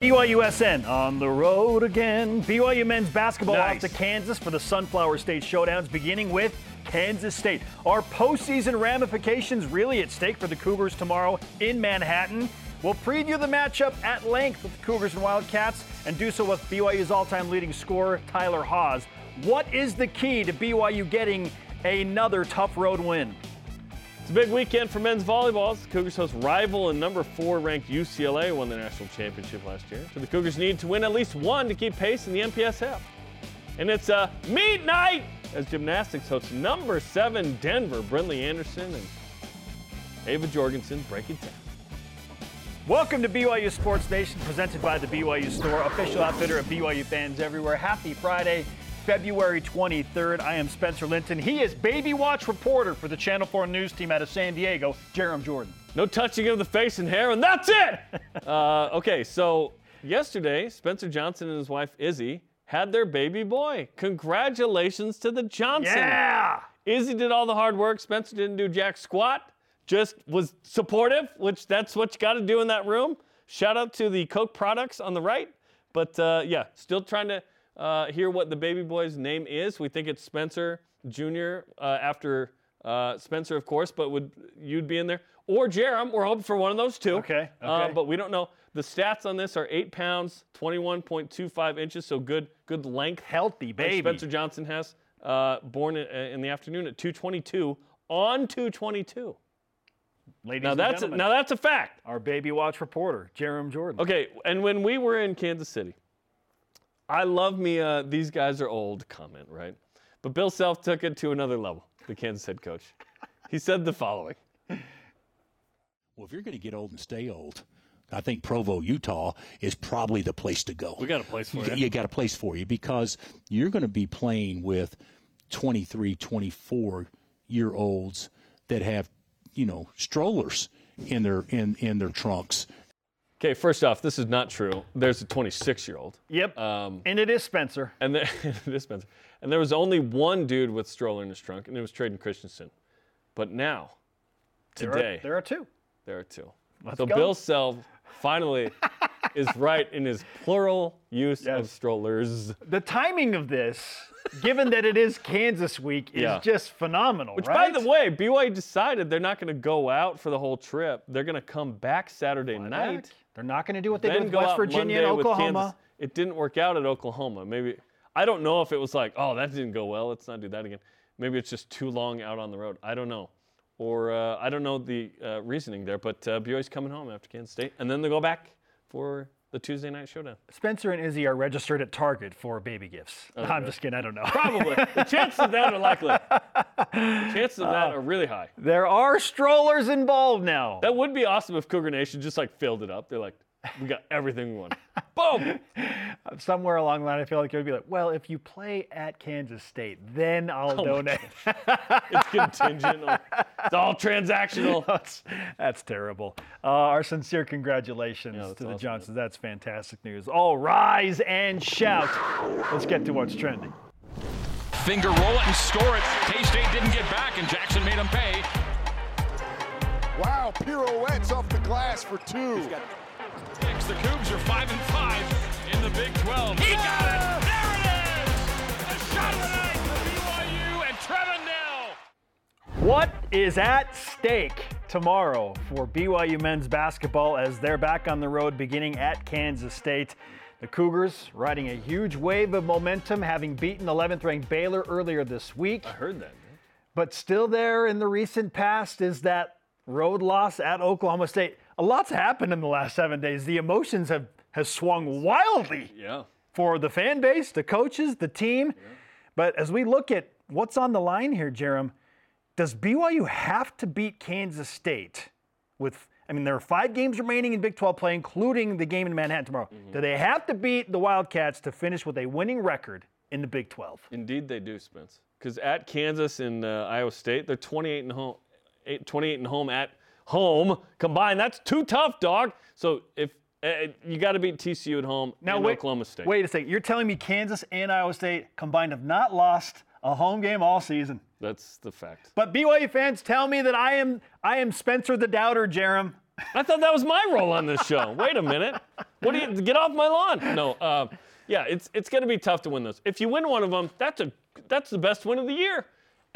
BYUSN on the road again. BYU men's basketball Nice. off to Kansas for the Sunflower State Showdowns, beginning with Kansas State. Are postseason ramifications really at stake for the Cougars tomorrow in Manhattan? We'll preview the matchup at length with the Cougars and Wildcats and do so with BYU's all time leading scorer, Tyler Haws. What is the key to BYU getting another tough road win? It's a big weekend for men's volleyball. The Cougars host rival and number four ranked UCLA, won the national championship last year. So the Cougars need to win at least one to keep pace in the MPSF. And it's a meet night as gymnastics hosts number seven Denver, Brynlee Andersen and Ava Jorgensen break it down. Welcome to BYU Sports Nation, presented by the BYU Store, official outfitter of BYU fans everywhere. Happy Friday, February 23rd. I am Spencer Linton. He is Baby Watch reporter for the Channel 4 News team out of San Diego, Jarom Jordan. No touching of the face and hair, and that's it. uh, okay, so yesterday, Spencer Johnson and his wife Izzy had their baby boy. Congratulations to the Johnson. Yeah! Izzy did all the hard work. Spencer didn't do jack squat. Just was supportive, which that's what you got to do in that room. Shout out to the Coke products on the right. But uh, yeah, still trying to uh, hear what the baby boy's name is. We think it's Spencer Jr. Uh, after uh, Spencer, of course, but would you'd be in there or Jarom? We're hoping for one of those two. Okay, Uh, okay. but we don't know. The stats on this are eight pounds, 21.25 inches, so good, good length. Healthy like baby. Spencer Johnson has, uh, born in, in the afternoon at 222 on 222. Ladies Now and that's a, now that's a fact. our Baby Watch reporter, Jarom Jordan. Okay, and when we were in Kansas City, I love me. Uh, these guys are old comment, right? But Bill Self took it to another level. The Kansas head coach. He said the following. Well, if you're going to get old and stay old, I think Provo, Utah is probably the place to go. We got a place for you. You got a place for you because you're going to be playing with 23, 24 year olds that have, you know, strollers in their in in their trunks. Okay, first off, this is not true. There's a 26 year old. Yep. Um, and it is Spencer. And there, it is Spencer. And there was only one dude with stroller in his trunk, and it was Tredyn Christensen. But now, There today, are, there are two. There are two. Let's so go. Bill Self finally is right in his plural use of strollers. The timing of this, given that it is Kansas week, is Yeah. just phenomenal. Which, right? by the way, BYU decided they're not going to go out for the whole trip. They're going to come back Saturday night. They're not going to do what they then did with go West Virginia Monday and Oklahoma. It didn't work out at Oklahoma. Maybe I don't know if it was like, oh, that didn't go well. Let's not do that again. Maybe it's just too long out on the road. I don't know, or uh, I don't know the uh, reasoning there. But uh, BYU's coming home after Kansas State, and then they go back for the Tuesday night showdown. Spencer and Izzy are registered at Target for baby gifts. Oh, I'm just kidding. I don't know. Probably. the chances of that are likely. The chances of that are really high. there are strollers involved now. That would be awesome if Cougar Nation just like filled it up. They're like, we got everything we want. Boom. Somewhere along the line, I feel like it would be like, well, if you play at Kansas State, then I'll Oh donate. It's contingent. on- It's all transactional. that's, that's terrible. Uh, our sincere congratulations Yeah, that's to the awesome, Johnsons. That's fantastic news. All rise and shout. Let's get to what's trending. Finger roll it and score it. K-State didn't get back, and Jaxson made them pay. Wow, pirouettes off the glass for two. Six. The Cougs are five and five in the Big 12. He got it. There it is. A shot of the night for BYU and Trevin Knell. What is at stake tomorrow for BYU men's basketball as they're back on the road beginning at Kansas State? The Cougars riding a huge wave of momentum, having beaten 11th ranked Baylor earlier this week. I heard that. But still, there in the recent past is that road loss at Oklahoma State. A lot's happened in the last seven days. The emotions have, have swung wildly Yeah. for the fan base, the coaches, the team. But as we look at what's on the line here, Jarom, does BYU have to beat Kansas State with I mean, there are five games remaining in Big 12 play, including the game in Manhattan tomorrow. Do they have to beat the Wildcats to finish with a winning record in the Big 12? Indeed, they do, Spence. Because at Kansas and uh, Iowa State, they're 28 and home, 28 and home at home combined. That's too tough, dog. So if uh, you got to beat TCU at home and wait, Oklahoma State. Wait a second. You're telling me Kansas and Iowa State combined have not lost a home game all season. That's the fact. But BYU fans tell me that I am I am Spencer the Doubter, Jarom. I thought that was my role on this show. Wait a minute. What do you get off my lawn? No. Uh, yeah, it's it's going to be tough to win those. If you win one of them, that's a that's the best win of the year.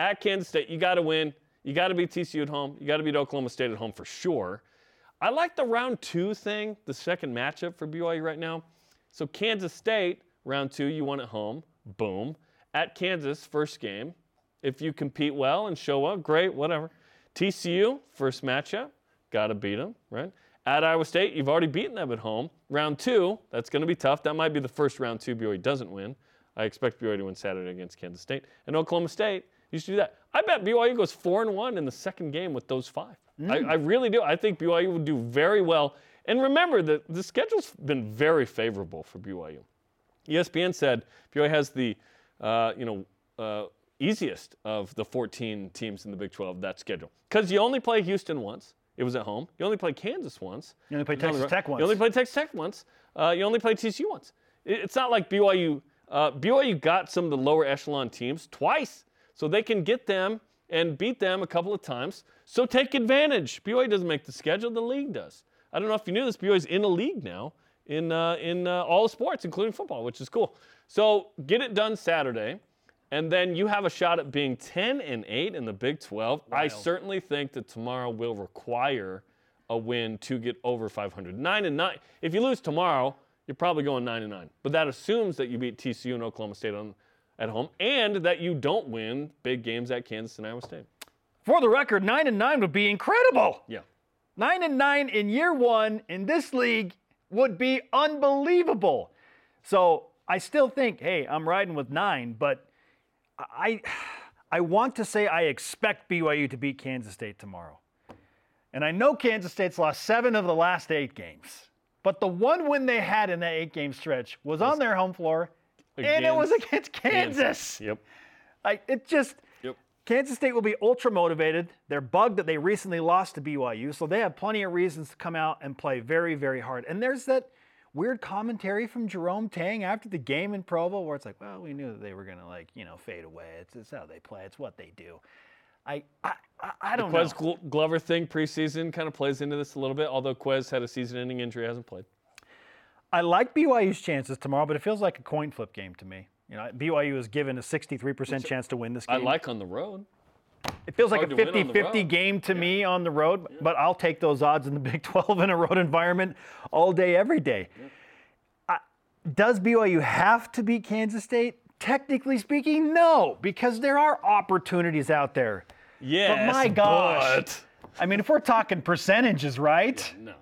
At Kansas State, you got to win. You got to beat TCU at home. You got to beat Oklahoma State at home for sure. I like the round two thing, the second matchup for BYU right now. So Kansas State, round two, you won at home. Boom. At Kansas, first game. If you compete well and show up, great, whatever. TCU, first matchup, got to beat them, right? At Iowa State, you've already beaten them at home. Round two, that's going to be tough. That might be the first round two BYU doesn't win. I expect BYU to win Saturday against Kansas State. And Oklahoma State, you should do that. I bet BYU goes four and one in the second game with those five. I, I really do. I think BYU will do very well. And remember that the schedule's been very favorable for BYU. ESPN said BYU has the, uh, you know, uh, easiest of the 14 teams in the Big 12 that schedule because you only play Houston once. It was at home. You only play Kansas once. You only play It's on the Texas road. Tech once. You only play Texas Tech once. Uh, you only play TCU once. It- it's not like BYU. Uh, BYU got some of the lower echelon teams twice, so they can get them and beat them a couple of times. So take advantage. BYU doesn't make the schedule; the league does. I don't know if you knew this. BYU's in a league now in uh, in uh, all sports, including football, which is cool. So get it done Saturday, and then you have a shot at being 10 and 8 in the Big 12. I certainly think that tomorrow will require a win to get over 500. 9 and 9. If you lose tomorrow, you're probably going 9 and 9. But that assumes that you beat TCU and Oklahoma State on at home and that you don't win big games at Kansas and Iowa State. For the record, nine and nine would be incredible. Yeah. Nine and nine in year one in this league would be unbelievable. So I still think, hey, I'm riding with nine, but I, I want to say I expect BYU to beat Kansas State tomorrow. And I know Kansas State's lost seven of the last eight games, but the one win they had in that eight game stretch was on their home floor, and it was Against against Kansas. Yep. Like it just Yep. Kansas State will be ultra motivated. They're bugged that they recently lost to BYU, so they have plenty of reasons to come out and play very, very hard. And there's that weird commentary from Jerome Tang after the game in Provo where it's like, well, we knew that they were gonna like, you know, fade away. It's, it's how they play. It's what they do. I I, I, I don't know. Quez Glover thing preseason kind of plays into this a little bit, although Quez had a season ending injury, hasn't played. I like BYU's chances tomorrow, but it feels like a coin flip game to me. You know, BYU is given a 63% chance to win this game. I like on the road. It feels like a hard to win on the 50 50 road. game to me on the road, but I'll take those odds in the Big 12 in a road environment all day, every day. I- does BYU have to beat Kansas State? Technically speaking, no, because there are opportunities out there. Yes, but my gosh. but- I mean, if we're talking percentages, right? No,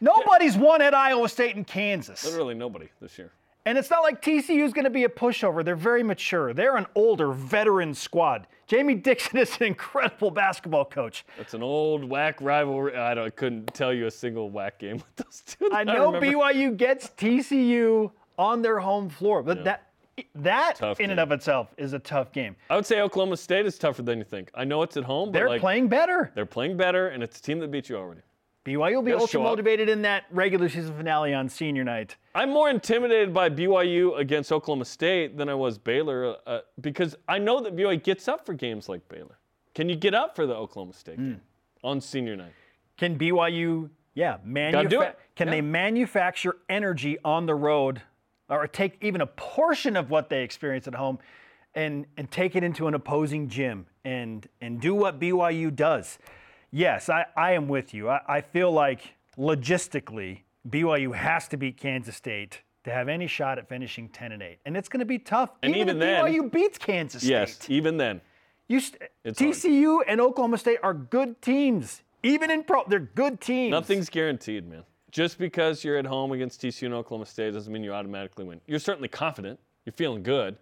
Nobody's won at Iowa State and Kansas. literally nobody this year. And it's not like TCU is going to be a pushover. They're very mature. They're an older, veteran squad. Jamie Dixon is an incredible basketball coach. It's an old WAC rivalry. I don't. I couldn't tell you a single WAC game with those two. I know remember. BYU gets TCU on their home floor, but that that Tough in and of itself is a tough game. I would say Oklahoma State is tougher than you think. I know it's at home, but They're like, playing better. They're playing better, and it's a team that beat you already. BYU will be They'll ultra motivated in that regular season finale on senior night. I'm more intimidated by BYU against Oklahoma State than I was Baylor uh, because I know that BYU gets up for games like Baylor. Can you get up for the Oklahoma State Hmm. game on senior night? Can BYU, yeah, do manufa- it. can Yeah. they manufacture energy on the road or take even a portion of what they experience at home and, and take it into an opposing gym and, and do what BYU does? Yes, I, I am with you. I, I feel like logistically, BYU has to beat Kansas State to have any shot at finishing 10 and 8. And it's going to be tough. And even if then- BYU beats Kansas State. Yes, even then. You st- It's hard. TCU and Oklahoma State are good teams. Even in pro, they're good teams. Nothing's guaranteed, man. Just because you're at home against TCU and Oklahoma State doesn't mean you automatically win. You're certainly confident. You're feeling good.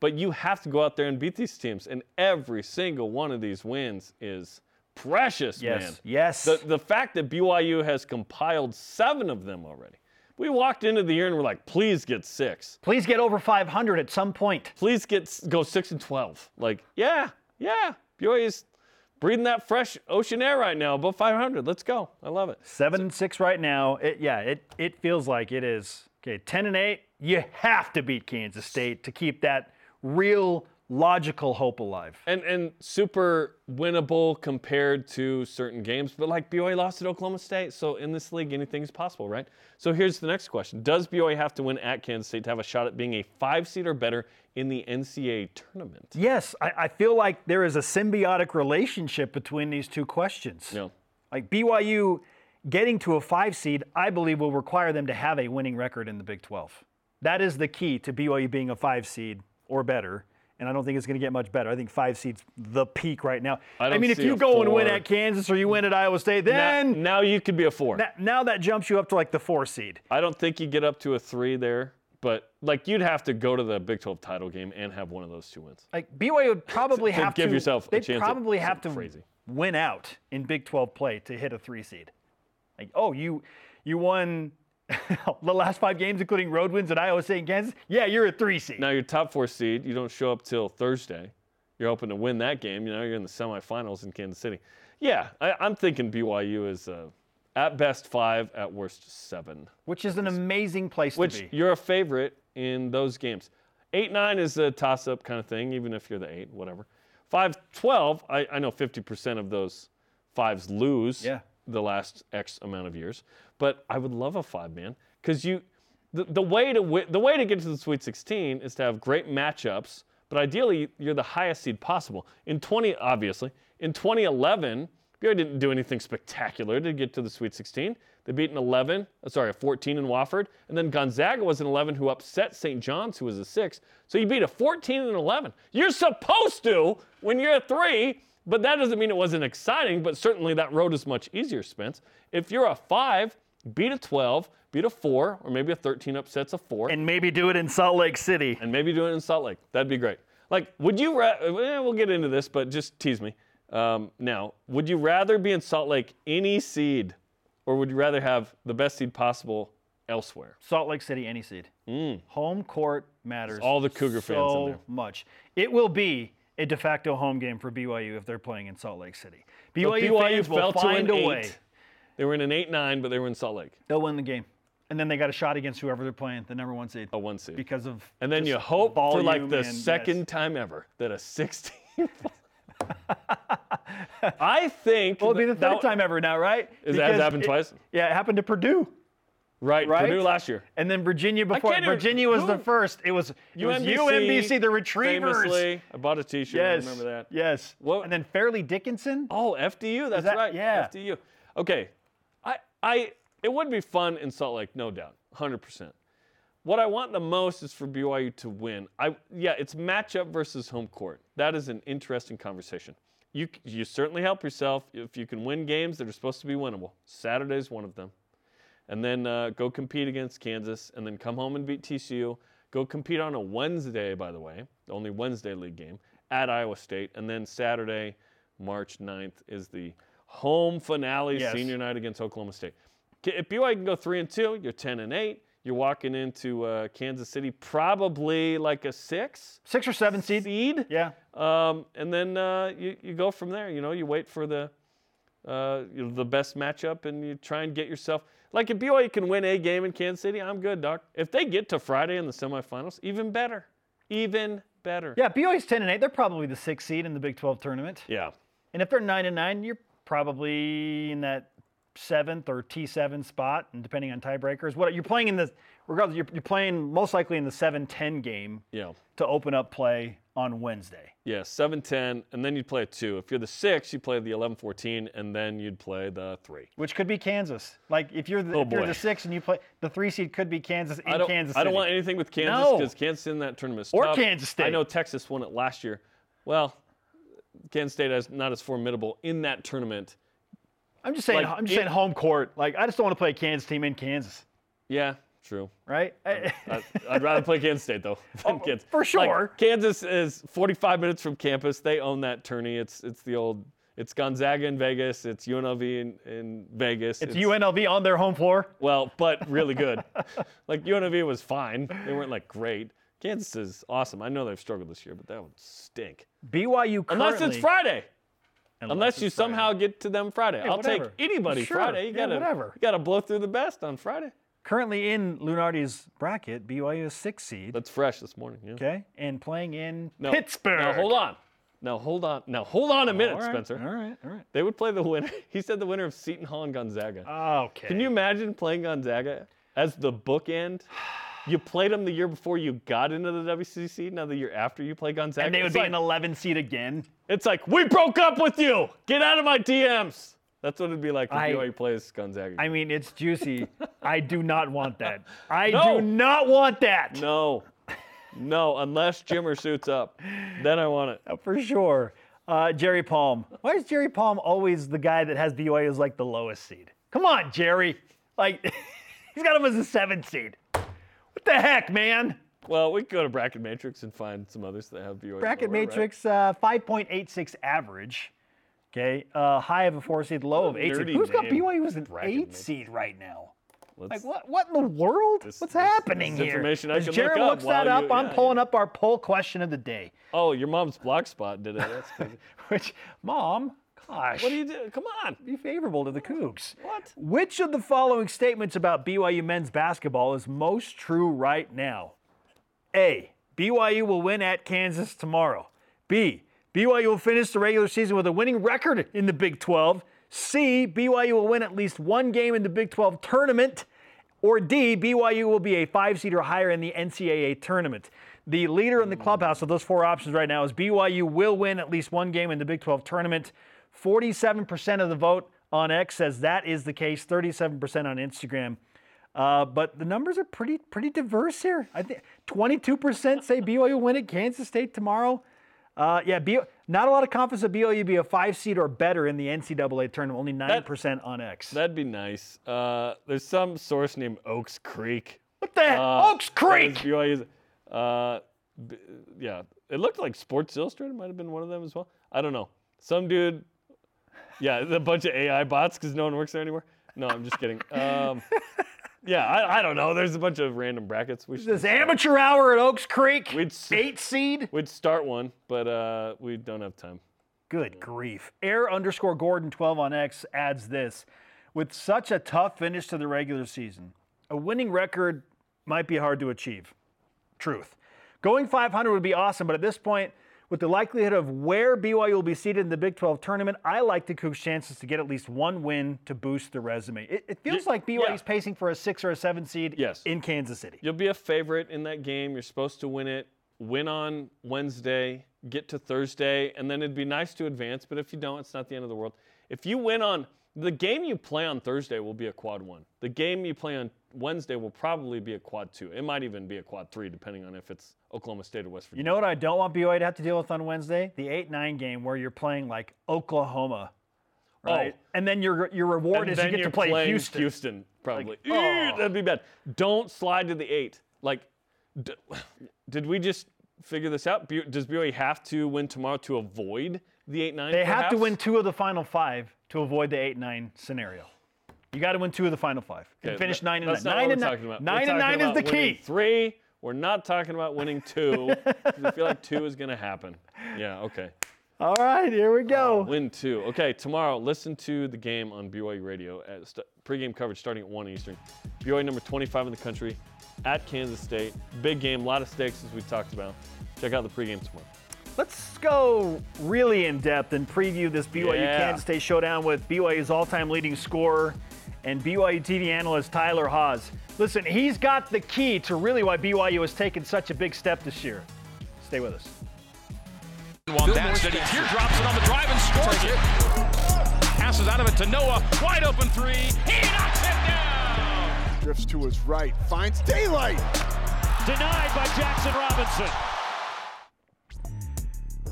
But you have to go out there and beat these teams. And every single one of these wins is precious, Yes. man. Yes. The, the fact that BYU has compiled seven of them already. We walked into the year and we're like, please get six. Please get over 500 at some point. Please get go six and twelve. Like, yeah, yeah. BYU's breathing that fresh ocean air right now, above 500. Let's go. I love it. Seven and six right now. It, yeah, it, it feels like it is. Okay, 10 and eight. You have to beat Kansas State to keep that real logical hope alive. and and super winnable compared to certain games. But like BYU lost at Oklahoma State, so in this league anything is possible, right? So here's the next question: Does BYU have to win at Kansas State to have a shot at being a five seed or better in the NCAA tournament? Yes, I, I feel like there is a symbiotic relationship between these two questions. No. Like BYU getting to a five seed, I believe will require them to have a winning record in the Big 12. That is the key to BYU being a five seed or better. And I don't think it's going to get much better. I think five seeds the peak right now. I don't mean, if you go and win at Kansas or you win at Iowa State, then now you could be a four. that, now that jumps you up to like the four seed. I don't think you get up to a three there, but like you'd have to go to the Big 12 title game and have one of those two wins. Like BYU would probably To have to give to yourself a chance probably have to crazy. win out in Big 12 play to hit a three seed. Like, oh, you you won the last five games, including road wins at Iowa State and Kansas. Yeah, you're a three seed. Now your top four seed, you don't show up till Thursday. You're hoping to win that game. You know, you're in the semifinals in Kansas City. Yeah, I, I'm thinking BYU is uh, at best five, at worst seven. which is an amazing place Which to be. you're a favorite in those games. Eight nine is a toss up kind of thing, even if you're the eight, whatever. Five twelve, I, I know 50% of those fives lose Yeah. the last X amount of years, but I would love a five man because you. The, the way to wi- the way to get to the Sweet 16 is to have great matchups, but ideally you're the highest seed possible. In 20, obviously, in 2011, BYU didn't do anything spectacular to get to the Sweet 16. They beat an 11, uh, sorry, a 14 in Wofford, and then Gonzaga was an 11 who upset St. John's, who was a six. So you beat a 14 and 11. You're supposed to when you're a three, but that doesn't mean it wasn't exciting. But certainly that road is much easier, Spence. If you're a five, beat a 12, beat a four, or maybe a 13 upsets a four and maybe do it in Salt Lake City. and maybe do it in Salt Lake. That'd be great. Like, would you? Ra- eh, we'll get into this, but just tease me. Um, now, would you rather be in Salt Lake any seed, or would you rather have the best seed possible elsewhere? Salt Lake City, any seed. Home court matters. Mm. all the Cougar fans in so there. much. It will be a de facto home game for BYU if they're playing in Salt Lake City. BYU, BYU fans will find a eight. way. They were in an eight-nine, but they were in Salt Lake, They'll win the game, and then they got a shot against whoever they're playing, the number one seed, a one seed. because of. and then you hope for like the and- yes. second time ever that a 16. I think Well, it'll be the third that- time ever now, right? Is that happened it- twice? Yeah, it happened to Purdue. Right, Right? Purdue last year. And then Virginia before. Virginia was the first. It was, it was UMBC, UMBC, the Retrievers. Famously, I bought a T-shirt. Yes. I remember that. Yes. What- And then Fairleigh Dickinson. Oh, FDU. That's that- right. yeah. FDU. Okay. I, it would be fun in Salt Lake, no doubt, 100%. What I want the most is for BYU to win. I, yeah, it's matchup versus home court. That is an interesting conversation. You, you certainly help yourself if you can win games that are supposed to be winnable. Saturday's one of them. And then uh, go compete against Kansas, and then come home and beat TCU. Go compete on a Wednesday, by the way, the only Wednesday league game at Iowa State. And then Saturday, March 9th, is the home finale Yes. senior night against Oklahoma State. If BYU can go three and two, you're 10 and eight. You're walking into uh, Kansas City probably like a six Six or seven seed. seed. Yeah. Um, and then uh, you, you go from there. You know, you wait for the uh, you know, the best matchup, and you try and get yourself. Like if BYU can win a game in Kansas City, I'm good, Doc. If they get to Friday in the semifinals, even better, even better. Yeah, BYU's 10 and 8. They're probably the sixth seed in the Big 12 tournament. Yeah. And if they're 9 and 9, you're probably in that seventh or T7 spot, and depending on tiebreakers. What you're playing in the regardless, you're, you're playing most likely in the 7-10 game Yeah. to open up play on Wednesday. Yeah, 7 10, and then you'd play a 2. If you're the 6, you play the 11 14, and then you'd play the 3. Which could be Kansas. Like if you're the, Oh, if you're the six and you play the three seed could be Kansas in I don't, Kansas I don't want anything with Kansas No. because Kansas in that tournament is Or tough. Kansas State. I know Texas won it last year. Well, Kansas State is not as formidable in that tournament. I'm just saying. like, I'm just it- saying home court. Like I just don't want to play a Kansas team in Kansas, Yeah, true. right? I, I'd rather play Kansas State though than oh, Kansas. Oh, for Like, sure. Kansas is 45 minutes from campus. They own that tourney. It's it's the old. It's Gonzaga in Vegas. It's UNLV in, in Vegas. it's UNLV on their home floor. Well, but really good. like UNLV was fine. They weren't like great. Kansas is awesome. I know they've struggled this year, but that would stink. BYU currently, Unless it's Friday. Unless you it's Friday. somehow get to them Friday. I'll whatever. take anybody Sure. Friday. You Yeah, gotta whatever. you gotta blow through the best on Friday. currently in Lunardi's bracket, BYU is six seed. That's fresh this morning. Yeah. okay, and playing in No, Pittsburgh. Now hold on. Now hold on. Now hold on a minute, All right, Spencer. All right, all right. They would play the winner. He said the winner of Seton Hall and Gonzaga. Okay. Can you imagine playing Gonzaga as the bookend? You played them the year before you got into the WCC. Now the year after you play Gonzaga, And they would it's be like, an 11 seed again. It's like we broke up with you. Get out of my DMs. That's what it'd be like if I- BYU plays Gonzaga. I mean, it's juicy. I do not want that. I No. do not want that. no, no, unless Jimmer suits up, then I want it. Uh, For sure. Uh, Jerry Palm. Why is Jerry Palm always the guy that has BYU as like the lowest seed? Come on, Jerry. Like, he's got him as a seven seed. What the heck, man? Well, we could go to Bracket Matrix and find some others that have BYU. Bracket lower, right? Matrix, uh, 5.86 average. Okay. Uh, high of a four seed, low of eight seed. Who's got. BYU as an eight Matrix. seed right now? Let's- Like what? What in the world? This- What's this- happening this here? I As can Jared look looks that up, you- I'm yeah, pulling yeah. up our poll question of the day. Oh, your mom's block spot did it. That's crazy. Which, mom, gosh, what do you do? Come on. be favorable to the Cougs. What? Which of the following statements about BYU men's basketball is most true right now? A. BYU will win at Kansas tomorrow. B. BYU will finish the regular season with a winning record in the Big 12. C. BYU will win at least one game in the Big 12 tournament. Or D. BYU will be a five seed or higher in the NCAA tournament. The leader in the clubhouse of those four options right now is BYU will win at least one game in the Big 12 tournament. 47% of the vote on X says that is the case. 37% on Instagram. Uh, but the numbers are pretty pretty diverse here. I think 22% say BYU will win at Kansas State tomorrow. Uh, yeah, B- not a lot of confidence that BYU be a five seed or better in the NCAA tournament. Only 9% on X. That'd be nice. Uh, there's some source named Oaks Creek. what the heck? Uh, Oaks Creek! BYU's, uh, b- yeah, it looked like Sports Illustrated might have been one of them as well. I don't know. Some dude, yeah, a bunch of AI bots because no one works there anymore. No, I'm just kidding. Um, yeah, I, I don't know. There's a bunch of random brackets. We should This amateur hour at Oaks Creek, We'd eight seed. we'd start one, but uh, we don't have time. Good grief. Air underscore Gordon 12 on X adds this. With such a tough finish to the regular season, a winning record might be hard to achieve. Truth. Going 500 would be awesome, but at this point, with the likelihood of where BYU will be seated in the Big 12 tournament, I like the Cougs' chances to get at least one win to boost the resume. It, it feels Y- like BYU's yeah. pacing for a six or a seven seed Yes. in Kansas City. You'll be a favorite in that game. You're supposed to win it. Win on Wednesday, get to Thursday, and then it'd be nice to advance. But if you don't, it's not the end of the world. If you win on the game you play on Thursday will be a quad one. The game you play on Wednesday will probably be a quad two. It might even be a quad three, depending on if it's Oklahoma State or West Virginia. You know what I don't want BYU to have to deal with on Wednesday? The 8 9 game where you're playing like Oklahoma. Oh. Right? Oh. And then your your reward and is you get to play Houston. Houston, probably. oh. Ew, That'd be bad. Don't slide to the eight. Like, d- did we just figure this out? B- Does BYU have to win tomorrow to avoid the eight nine? They have to win two of the final five to avoid the 8 9 scenario. You got to win two of the final five and finish that- nine and that's nine. Not Nine what and we're nine, talking about. nine and nine is the key. Three. We're not talking about winning two. I feel like two is going to happen. Yeah. Okay. All right, here we go. Uh, win two. Okay, tomorrow, listen to the game on BYU Radio at st- pregame coverage starting at 1 Eastern. BYU number 25 in the country at Kansas State. Big game, a lot of stakes as we talked about. Check out the pregame tomorrow. Let's go really in depth and preview this BYU Yeah. Kansas State showdown with BYU's all time leading scorer and BYU TV analyst Tyler Haws. Listen, he's got the key to really why BYU has taken such a big step this year. Stay with us. One that steady teardrops it on the drive and scores it. Passes out of it to Noah. Wide open three. He knocks it down. Drifts to his right, finds daylight. Denied by Jaxson Robinson.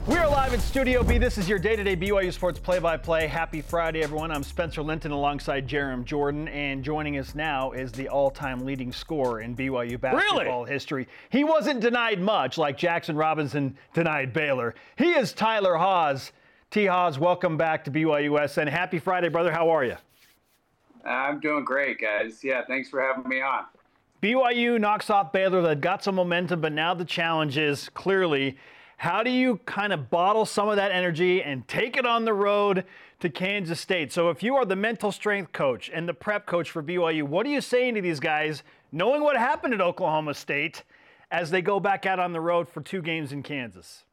We are live in Studio B. This is your day-to-day BYU Sports play-by-play. Happy Friday, everyone. I'm Spencer Linton alongside Jarom Jordan, and joining us now is the all-time leading scorer in BYU basketball history. He wasn't denied much, like Jaxson Robinson denied Baylor. He is Tyler Haws. T. Haws, welcome back to BYUS, and happy Friday, brother. How are you? I'm doing great, guys. Yeah, thanks for having me on. BYU knocks off Baylor. That got some momentum, but now the challenge is clearly How do you kind of bottle some of that energy and take it on the road to Kansas State? So, if you are the mental strength coach and the prep coach for BYU, what are you saying to these guys, knowing what happened at Oklahoma State, as they go back out on the road for two games in Kansas?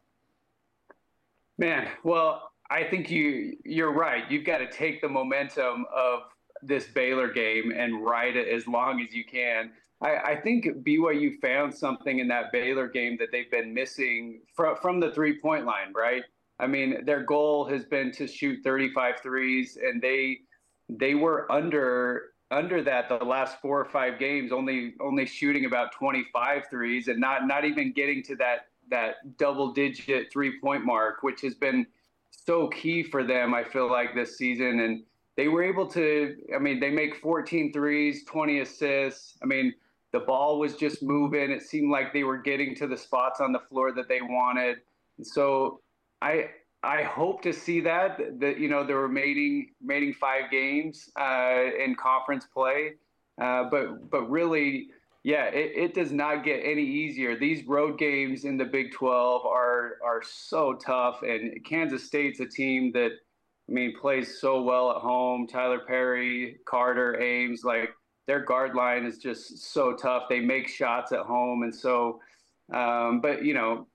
Man, well, I think you you're right. You've got to take the momentum of this Baylor game and ride it as long as you can. I, I, think BYU found something in that Baylor game that they've been missing from, from the three point line, right? I mean, their goal has been to shoot 35 threes, and they they were under under that the last four or five games, only only shooting about 25 threes, and not not even getting to that that double digit three point mark, which has been so key for them. I feel like this season, and they were able to. I mean, they make 14 threes, 20 assists. I mean, the ball was just moving. It seemed like they were getting to the spots on the floor that they wanted. So I I hope to see that that you know the remaining remaining five games uh, in conference play, uh, but but really. Yeah, it, it does not get any easier. These road games in the Big 12 are are so tough, and Kansas State's a team that, I mean, plays so well at home. Tylor Perry, Carter, Ames, like their guard line is just so tough. They make shots at home, and so, um, but you know,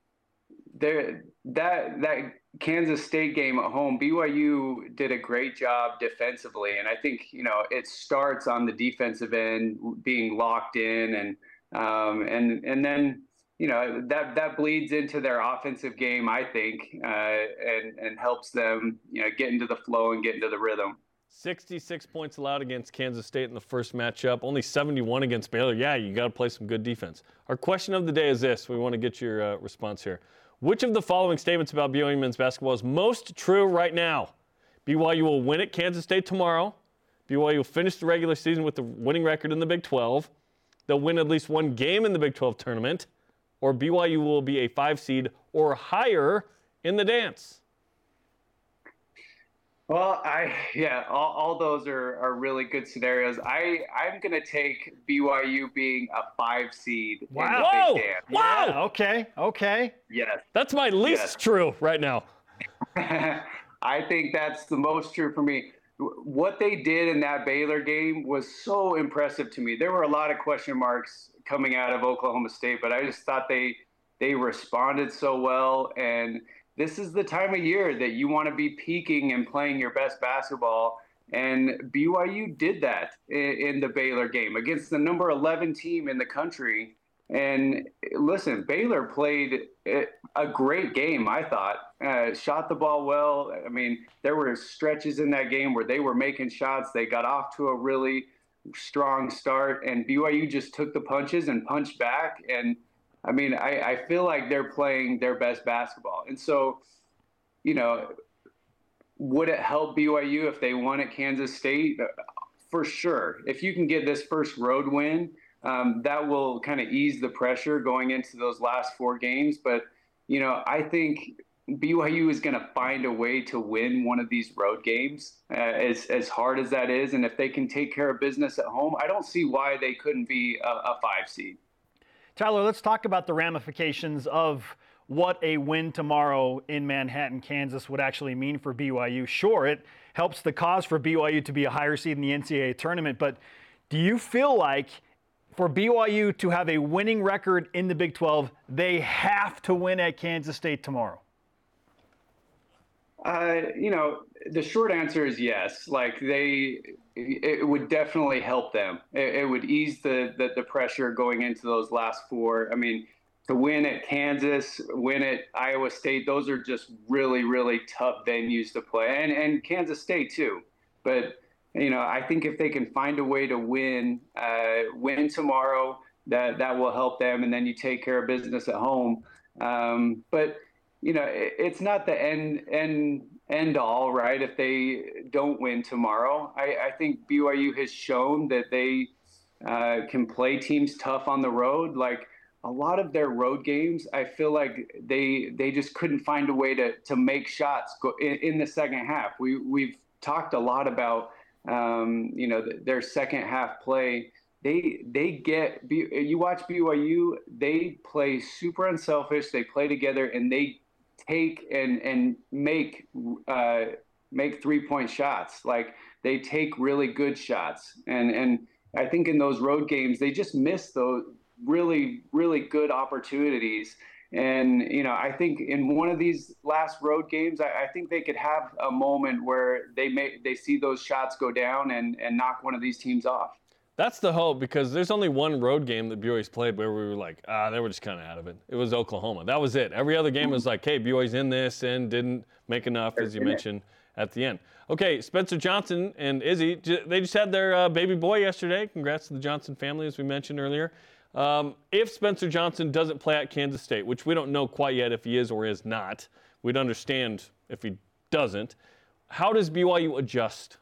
there that that Kansas State game at home, BYU did a great job defensively, and I think you know it starts on the defensive end being locked in, and um, and and then you know that that bleeds into their offensive game, I think, uh, and and helps them you know get into the flow and get into the rhythm. 66 points allowed against Kansas State in the first matchup, only 71 against Baylor. Yeah, you got to play some good defense. Our question of the day is this we want to get your uh, response here. Which of the following statements about BYU men's basketball is most true right now? BYU will win at Kansas State tomorrow. BYU will finish the regular season with the winning record in the Big 12. They'll win at least one game in the Big 12 tournament. Or BYU will be a five seed or higher in the dance. Well, I yeah, all, all those are, are really good scenarios. I I'm gonna take BYU being a five seed. Wow! Whoa! Wow! Yeah, okay, okay. Yes. That's my least yes. true right now. I think that's the most true for me. What they did in that Baylor game was so impressive to me. There were a lot of question marks coming out of Oklahoma State, but I just thought they they responded so well and this is the time of year that you want to be peaking and playing your best basketball. And BYU did that in, the Baylor game against the number 11 team in the country. And listen, Baylor played a great game, I thought. Uh, shot the ball well. I mean, there were stretches in that game where they were making shots. They got off to a really strong start, and BYU just took the punches and punched back. And I mean, I, I feel like they're playing their best basketball. And so, you know, would it help BYU if they won at Kansas State? For sure. If you can get this first road win, um, that will kind of ease the pressure going into those last four games. But, you know, I think BYU is going to find a way to win one of these road games, uh, as as hard as that is. And if they can take care of business at home, I don't see why they couldn't be a, a five seed. Tyler, let's talk about the ramifications of what a win tomorrow in Manhattan, Kansas would actually mean for BYU. Sure, it helps the cause for BYU to be a higher seed in the NCAA tournament, but do you feel like for BYU to have a winning record in the Big 12, they have to win at Kansas State tomorrow? You know, the short answer is yes. Like they, it would definitely help them. It, it would ease the, the, the pressure going into those last four. I mean, to win at Kansas, win at Iowa State, those are just really really tough venues to play, and and Kansas State too. But you know, I think if they can find a way to win, uh, win tomorrow, that that will help them, and then you take care of business at home. Um, but you know, it, it's not the end end end all, right? If they don't win tomorrow, I, I think BYU has shown that they uh, can play teams tough on the road. Like a lot of their road games, I feel like they they just couldn't find a way to to make shots go in, in the second half. We we've talked a lot about um, you know their second half play. They they get you watch BYU. They play super unselfish. They play together and they take and and make uh, make three point shots. Like they take really good shots, and and I think in those road games they just miss those really really good opportunities. And you know, I think in one of these last road games, I, I, think they could have a moment where they may they see those shots go down and and knock one of these teams off. That's the hope because there's only one road game that BYU's played where we were like, ah, they were just kind of out of it. It was Oklahoma. That was it. Every other game was like, hey, BYU's in this and didn't make enough, as you mentioned at the end. Okay, Spencer Johnson and Izzy, they just had their uh, baby boy yesterday. Congrats to the Johnson family, as we mentioned earlier. Um, if Spencer Johnson doesn't play at Kansas State, which we don't know quite yet if he is or is not, we'd understand if he doesn't. How does BYU adjust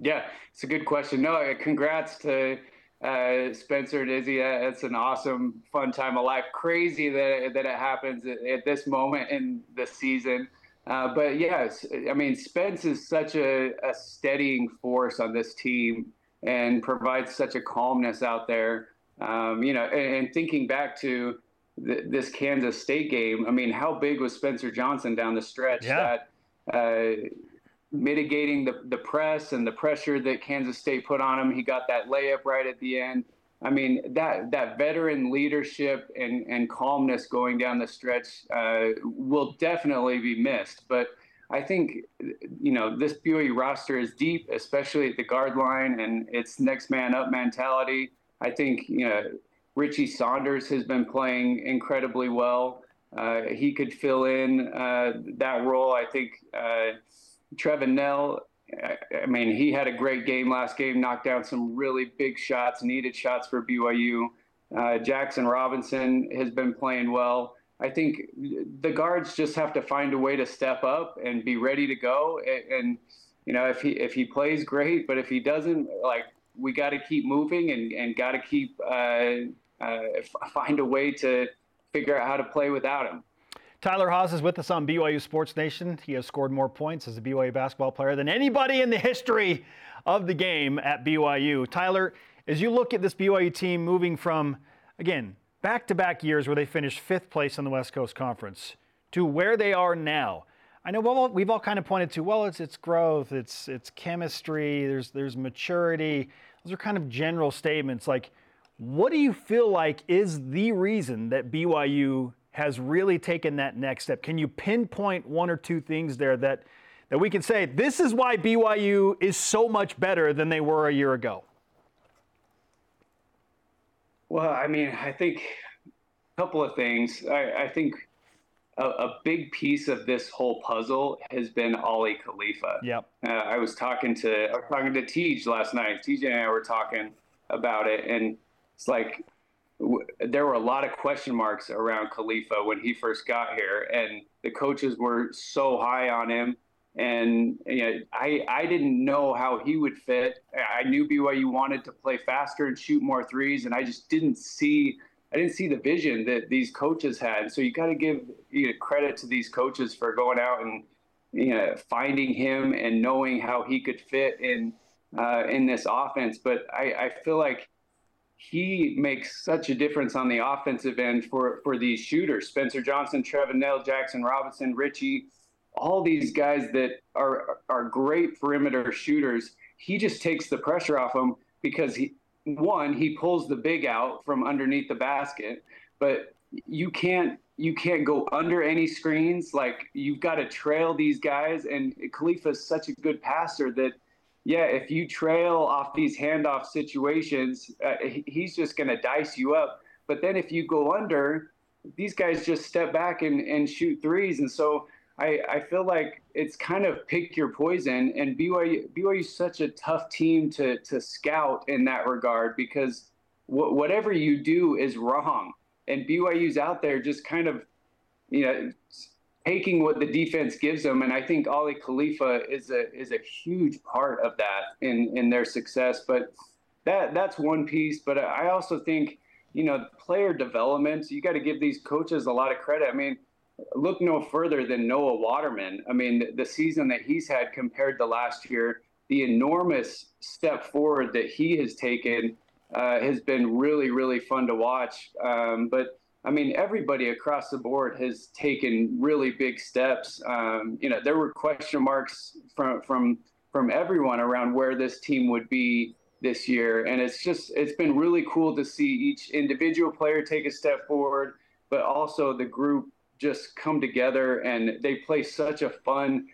yeah, it's a good question. No, uh, congrats to uh, Spencer and Izzy. It's an awesome, fun time of life. Crazy that that it happens at, at this moment in the season. Uh, but yes, I mean Spence is such a, a steadying force on this team and provides such a calmness out there. Um, you know, and, and, thinking back to th- this Kansas State game, I mean, how big was Spencer Johnson down the stretch yeah. that uh, mitigating the, the press and the pressure that Kansas State put on him. He got that layup right at the end. I mean, that, that veteran leadership and, and calmness going down the stretch uh, will definitely be missed. But I think, you know, this BYU roster is deep, especially at the guard line, and it's next man up mentality. I think, you know, Richie Saunders has been playing incredibly well. Uh, he could fill in uh, that role. I think uh, Trevin Knell, I mean, he had a great game last game, knocked down some really big shots, needed shots for BYU. Uh, Jaxson Robinson has been playing well. I think the guards just have to find a way to step up and be ready to go. And, and you know, if he if he plays great, but if he doesn't, like we got to keep moving and and got to keep uh, uh, find a way to figure out how to play without him. Tyler Haws is with us on BYU Sports Nation. He has scored more points as a BYU basketball player than anybody in the history of the game at BYU. Tyler, as you look at this BYU team moving from, again, back to back years where they finished fifth place in the West Coast Conference to where they are now. I know we've all kind of pointed to, well, it's, it's growth, it's, it's chemistry, there's, there's maturity. Those are kind of general statements. Like, what do you feel like is the reason that BYU has really taken that next step? Can you pinpoint one or two things there that, that we can say, this is why BYU is so much better than they were a year ago? Well, I mean, I think a couple of things. I, I think a, a, big piece of this whole puzzle has been Aly Khalifa. Yep. Uh, I was talking to I was talking to TJ last night. TJ and I were talking about it, and it's like there were a lot of question marks around Khalifa when he first got here, and the coaches were so high on him. And you know, I I didn't know how he would fit. I knew BYU wanted to play faster and shoot more threes, and I just didn't see I didn't see the vision that these coaches had. So you got to give you know, credit to these coaches for going out and you know finding him and knowing how he could fit in uh, in this offense. But I, I feel like he makes such a difference on the offensive end for for these shooters. Spencer Johnson, Trevin Knell, Jaxson Robinson, Richie, all these guys that are are great perimeter shooters. He just takes the pressure off them because he one he pulls the big out from underneath the basket, but you can't you can't go under any screens. Like you've got to trail these guys, and Khalifa is such a good passer that yeah, if you trail off these handoff situations, uh, he's just going to dice you up. But then if you go under, these guys just step back and, and shoot threes. And so I, I feel like it's kind of pick your poison. And BYU BYU is such a tough team to to scout in that regard because wh- whatever you do is wrong. And BYU's out there just kind of, you know, taking what the defense gives them. And I think Aly Khalifa is a is a huge part of that in in their success. But that that's one piece. But I also think you know player development. You got to give these coaches a lot of credit. I mean. Look no further than Noah Waterman. I mean, the, season that he's had compared to last year, the enormous step forward that he has taken uh, has been really, really fun to watch. Um, but I mean, everybody across the board has taken really big steps. Um, you know, there were question marks from from from everyone around where this team would be this year, and it's just it's been really cool to see each individual player take a step forward, but also the group just come together and they play such a fun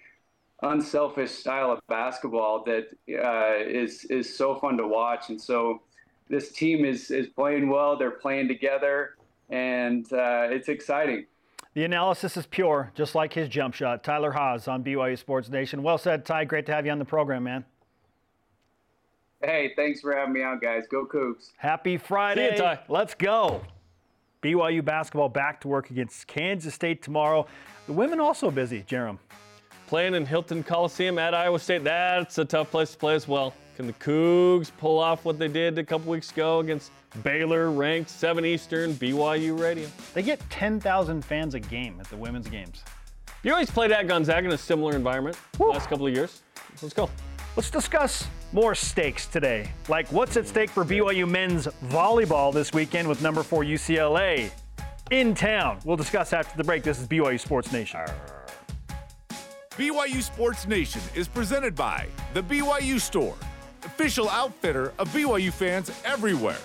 unselfish style of basketball that uh, is is so fun to watch. And so this team is is playing well. They're playing together, and uh, it's exciting. The analysis is pure, just like his jump shot. Tyler Haws on BYU Sports Nation. Well said, Ty. Great to have you on the program, man. Hey, thanks for having me on, guys. Go Cougs. Happy Friday. See you, Ty. Let's go. BYU basketball back to work against Kansas State tomorrow. The women also busy, Jarom. Playing in Hilton Coliseum at Iowa State, that's a tough place to play as well. Can the Cougs pull off what they did a couple weeks ago against Baylor, ranked 7 Eastern, BYU Radio? They get 10,000 fans a game at the women's games. You always played at Gonzaga in a similar environment the last couple of years. Let's go. Let's discuss more stakes today. Like what's at stake for BYU men's volleyball this weekend with number four UCLA in town. We'll discuss after the break. This is BYU Sports Nation. BYU Sports Nation is presented by The BYU Store, official outfitter of BYU fans everywhere.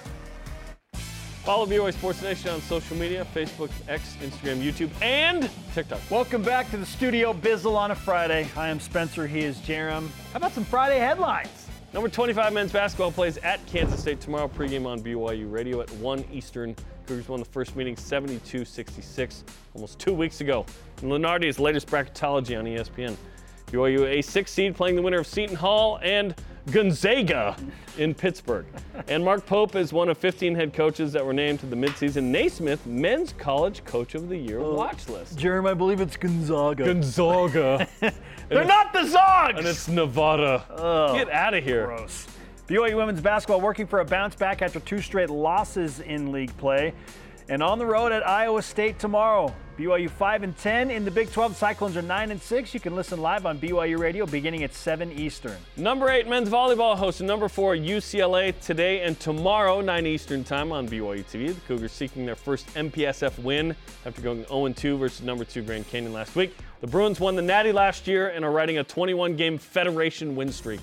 Follow BYU Sports Nation on social media Facebook, X, Instagram, YouTube, and TikTok. Welcome back to the studio, Bizzle on a Friday. I am Spencer. He is Jarom. How about some Friday headlines? Number 25 men's basketball plays at Kansas State tomorrow. Pregame on BYU Radio at 1 Eastern. Cougars won the first meeting 72 66 almost two weeks ago. And Lunardi's latest bracketology on ESPN. BYU a six seed playing the winner of Seton Hall and Gonzaga in Pittsburgh. and Mark Pope is one of 15 head coaches that were named to the midseason Naismith Men's College Coach of the Year oh, watch list. Jeremy, I believe it's Gonzaga. Gonzaga. They're not the Zogs! and it's Nevada. Oh, Get out of here. Gross. BYU women's basketball working for a bounce back after two straight losses in league play. And on the road at Iowa State tomorrow. BYU 5 and 10 in the Big 12. Cyclones are 9 and 6. You can listen live on BYU Radio beginning at 7 Eastern. Number eight men's volleyball hosts number four UCLA today and tomorrow, 9 Eastern time on BYU TV. The Cougars seeking their first MPSF win after going 0-2 versus number two Grand Canyon last week. The Bruins won the Natty last year and are riding a 21-game Federation win streak.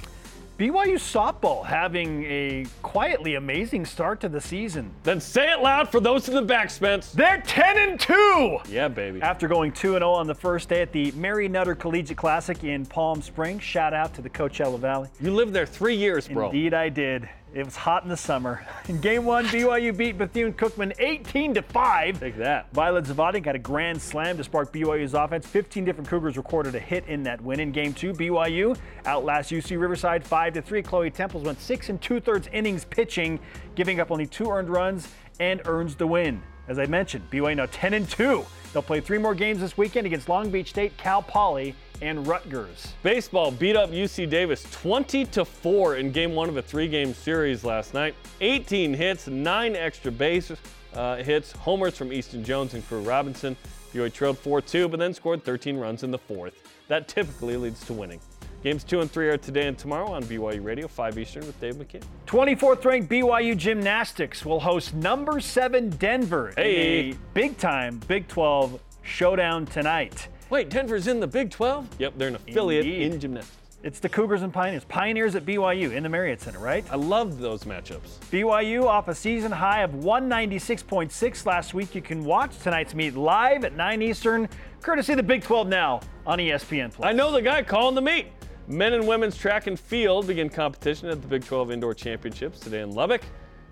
BYU softball having a quietly amazing start to the season. Then say it loud for those in the back, Spence. They're 10 and 2 Yeah, baby. after going 2 and 0 on the first day at the Mary Nutter Collegiate Classic in Palm Springs. Shout out to the Coachella Valley. You lived there three years, bro. Indeed, I did. It was hot in the summer. In game one, BYU beat Bethune Cookman 18 to 5. Take that. Violet Zavadi got a grand slam to spark BYU's offense. 15 different Cougars recorded a hit in that win. In game two, BYU outlast UC Riverside 5 to 3. Chloe Temples went six and two thirds innings pitching, giving up only two earned runs and earns the win. As I mentioned, BYU now 10 and 2. They'll play three more games this weekend against Long Beach State, Cal Poly, and Rutgers. Baseball beat up UC Davis 20 to 4 in game one of a three game series last night. 18 hits, nine extra base uh, hits, homers from Easton Jones and Crew Robinson. BYU trailed 4 2, but then scored 13 runs in the fourth. That typically leads to winning. Games two and three are today and tomorrow on BYU Radio, 5 Eastern with Dave McKean. 24th ranked BYU Gymnastics will host number seven Denver Hey. big time Big 12 showdown tonight. Wait, Denver's in the Big 12? Yep, they're an affiliate Indeed. in gymnastics. It's the Cougars and Pioneers. Pioneers at BYU in the Marriott Center, right? I love those matchups. BYU off a season high of 196.6 last week. You can watch tonight's meet live at 9 Eastern, courtesy of the Big 12 now on ESPN Plus. I know the guy calling the meet. Men and women's track and field begin competition at the Big 12 Indoor Championships today in Lubbock.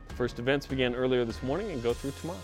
The first events began earlier this morning and go through tomorrow.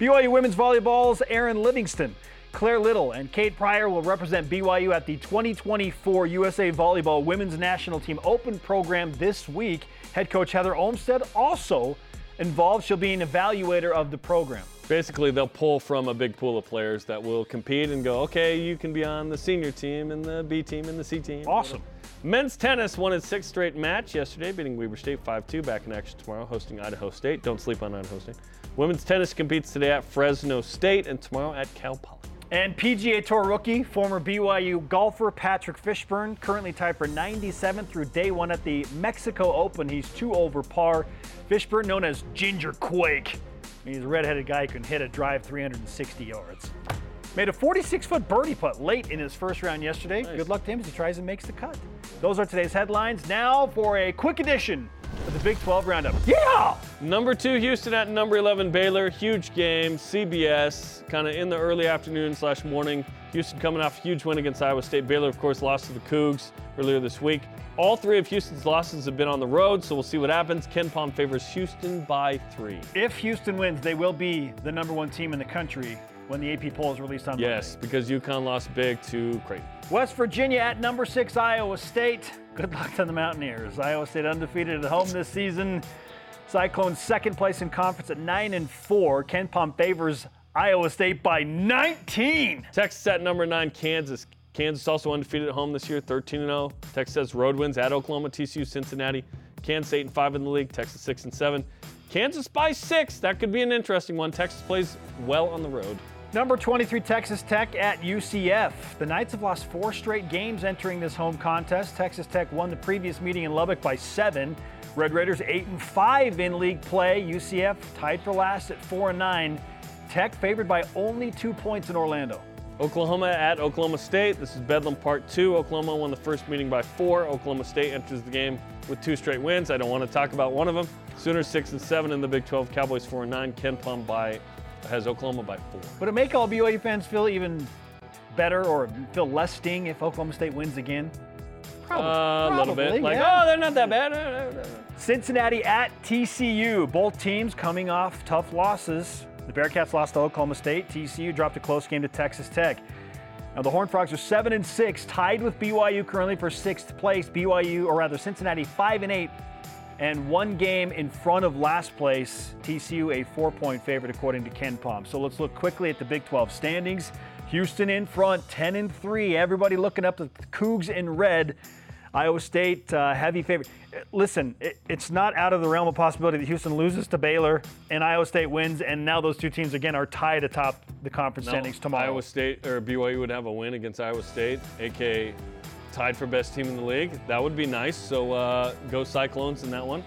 BYU women's volleyball's Aaron Livingston, Claire Little, and Kate Pryor will represent BYU at the 2024 USA Volleyball Women's National Team Open program this week. Head coach Heather Olmstead also involved. She'll be an evaluator of the program. Basically, they'll pull from a big pool of players that will compete and go, okay, you can be on the senior team and the B team and the C team. Awesome. Men's tennis won its sixth straight match yesterday, beating Weber State 5 2. Back in action tomorrow, hosting Idaho State. Don't sleep on Idaho State. Women's tennis competes today at Fresno State and tomorrow at Cal Poly. And PGA Tour rookie, former BYU golfer Patrick Fishburn, currently tied for 97 through day one at the Mexico Open. He's two over par. Fishburn, known as Ginger Quake, I mean, he's a redheaded guy who can hit a drive 360 yards. Made a 46 foot birdie putt late in his first round yesterday. Good luck to him as he tries and makes the cut. Those are today's headlines. Now for a quick edition the Big 12 Roundup. Yeah! Number two, Houston at number 11, Baylor. Huge game, CBS, kind of in the early afternoon slash morning. Houston coming off a huge win against Iowa State. Baylor, of course, lost to the Cougs earlier this week. All three of Houston's losses have been on the road, so we'll see what happens. KenPom favors Houston by three. If Houston wins, they will be the number one team in the country when the AP poll is released on Monday. Yes, because UConn lost big to Creighton. West Virginia at number six, Iowa State. Good luck to the Mountaineers. Iowa State undefeated at home this season. Cyclones second place in conference at nine and four. KenPom favors Iowa State by 19. Texas at number nine, Kansas. Kansas also undefeated at home this year, 13 0. Texas road wins at Oklahoma, TCU, Cincinnati. Kansas 8 and 5 in the league, Texas 6 and 7. Kansas by 6. That could be an interesting one. Texas plays well on the road. Number 23, Texas Tech at UCF. The Knights have lost four straight games entering this home contest. Texas Tech won the previous meeting in Lubbock by seven. Red Raiders 8 and 5 in league play. UCF tied for last at 4 and 9. Tech favored by only two points in Orlando. Oklahoma at Oklahoma State. This is Bedlam Part 2. Oklahoma won the first meeting by four. Oklahoma State enters the game with two straight wins. I don't want to talk about one of them. Sooners 6 and 7 in the Big 12. Cowboys 4 and 9. KenPom by has Oklahoma by four. Would it make all BYU fans feel even better or feel less sting if Oklahoma State wins again? Probably. Uh, a little bit. Probably, Like, yeah. oh, they're not that bad. Cincinnati at TCU. Both teams coming off tough losses. The Bearcats lost to Oklahoma State. TCU dropped a close game to Texas Tech. Now the Horned Frogs are seven and six, tied with BYU currently for sixth place. BYU, or rather Cincinnati, five and eight, and one game in front of last place. TCU a four-point favorite according to KenPom. So let's look quickly at the Big 12 standings. Houston in front, 10 and three. Everybody looking up the Cougs in red. Iowa State, uh, heavy favorite. Listen, it, it's not out of the realm of possibility that Houston loses to Baylor and Iowa State wins, and now those two teams again are tied atop the conference standings tomorrow. Iowa State or BYU would have a win against Iowa State, aka tied for best team in the league. That would be nice. So uh, go Cyclones in that one.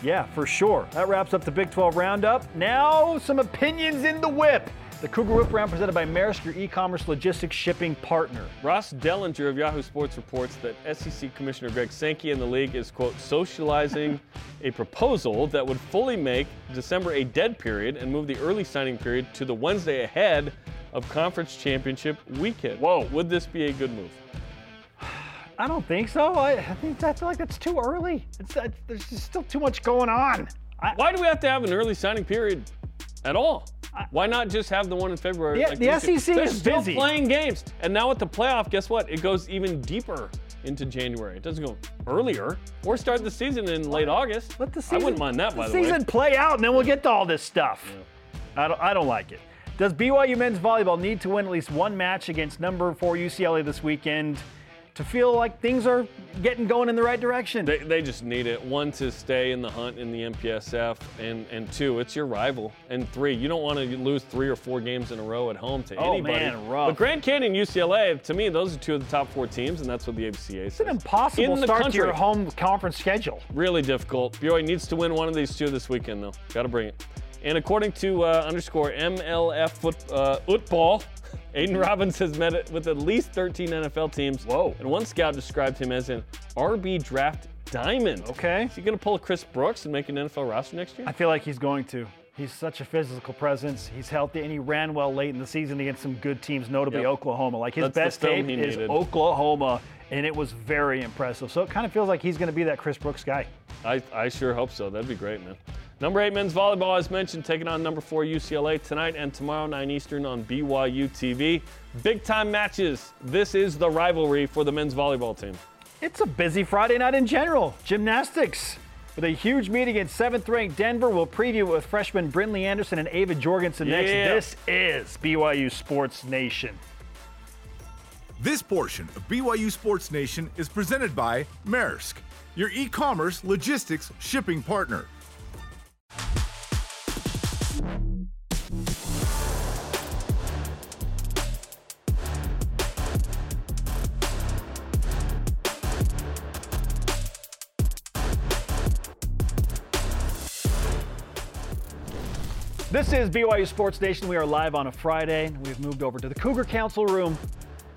Yeah, for sure. That wraps up the Big 12 roundup. Now, some opinions in the whip. The Cougar Whip Round presented by Maersk, your e-commerce logistics shipping partner. Ross Dellenger of Yahoo Sports reports that SEC Commissioner Greg Sankey in the league is, quote, socializing a proposal that would fully make December a dead period and move the early signing period to the Wednesday ahead of conference championship weekend. Whoa. Would this be a good move? I don't think so. I, I think I feel like that's too early. It's, uh, there's just still too much going on. I, Why do we have to have an early signing period at all? Why not just have the one in February? Yeah, like the SEC is still busy. playing games, and now with the playoff, guess what? It goes even deeper into January. It doesn't go earlier, or start the season in late August. Let the season, I wouldn't mind that, by the the way. season play out, and then we'll get to all this stuff. I, don't, I don't like it. Does BYU men's volleyball need to win at least one match against number four UCLA this weekend to feel like things are getting going in the right direction? They, they just need it. One, to stay in the hunt in the MPSF, and, and two, it's your rival. And three, you don't want to lose three or four games in a row at home to Oh, anybody. man, rough. But Grand Canyon, UCLA, to me, those are two of the top four teams, and that's what the AVCA says. it's an impossible in start to your home conference schedule. Really difficult. BYU needs to win one of these two this weekend, though. Got to bring it. And according to uh, underscore MLF foot, uh, football, Aidan Robbins has met it with at least 13 NFL teams. Whoa. And one scout described him as an RB draft diamond. Okay. Is he going to pull a Chris Brooks and make an NFL roster next year? I feel like he's going to. He's such a physical presence. He's healthy, and he ran well late in the season against some good teams, notably Yep. Oklahoma. Like his That's best tape is. Oklahoma, and it was very impressive. So it kind of feels like he's going to be that Chris Brooks guy. I, I sure hope so. That'd be great, man. Number eight men's volleyball, as mentioned, taking on number four UCLA tonight and tomorrow, 9 Eastern on BYU TV. Big time matches. This is the rivalry for the men's volleyball team. It's a busy Friday night in general. Gymnastics. With a huge meet against seventh ranked Denver, we'll preview it with freshman Brynlee Andersen and Ava Jorgensen next. This is BYU Sports Nation. This portion of BYU Sports Nation is presented by Maersk, your e commerce logistics shipping partner. This is BYU Sports Nation. We are live on a Friday. We've moved over to the Cougar Council Room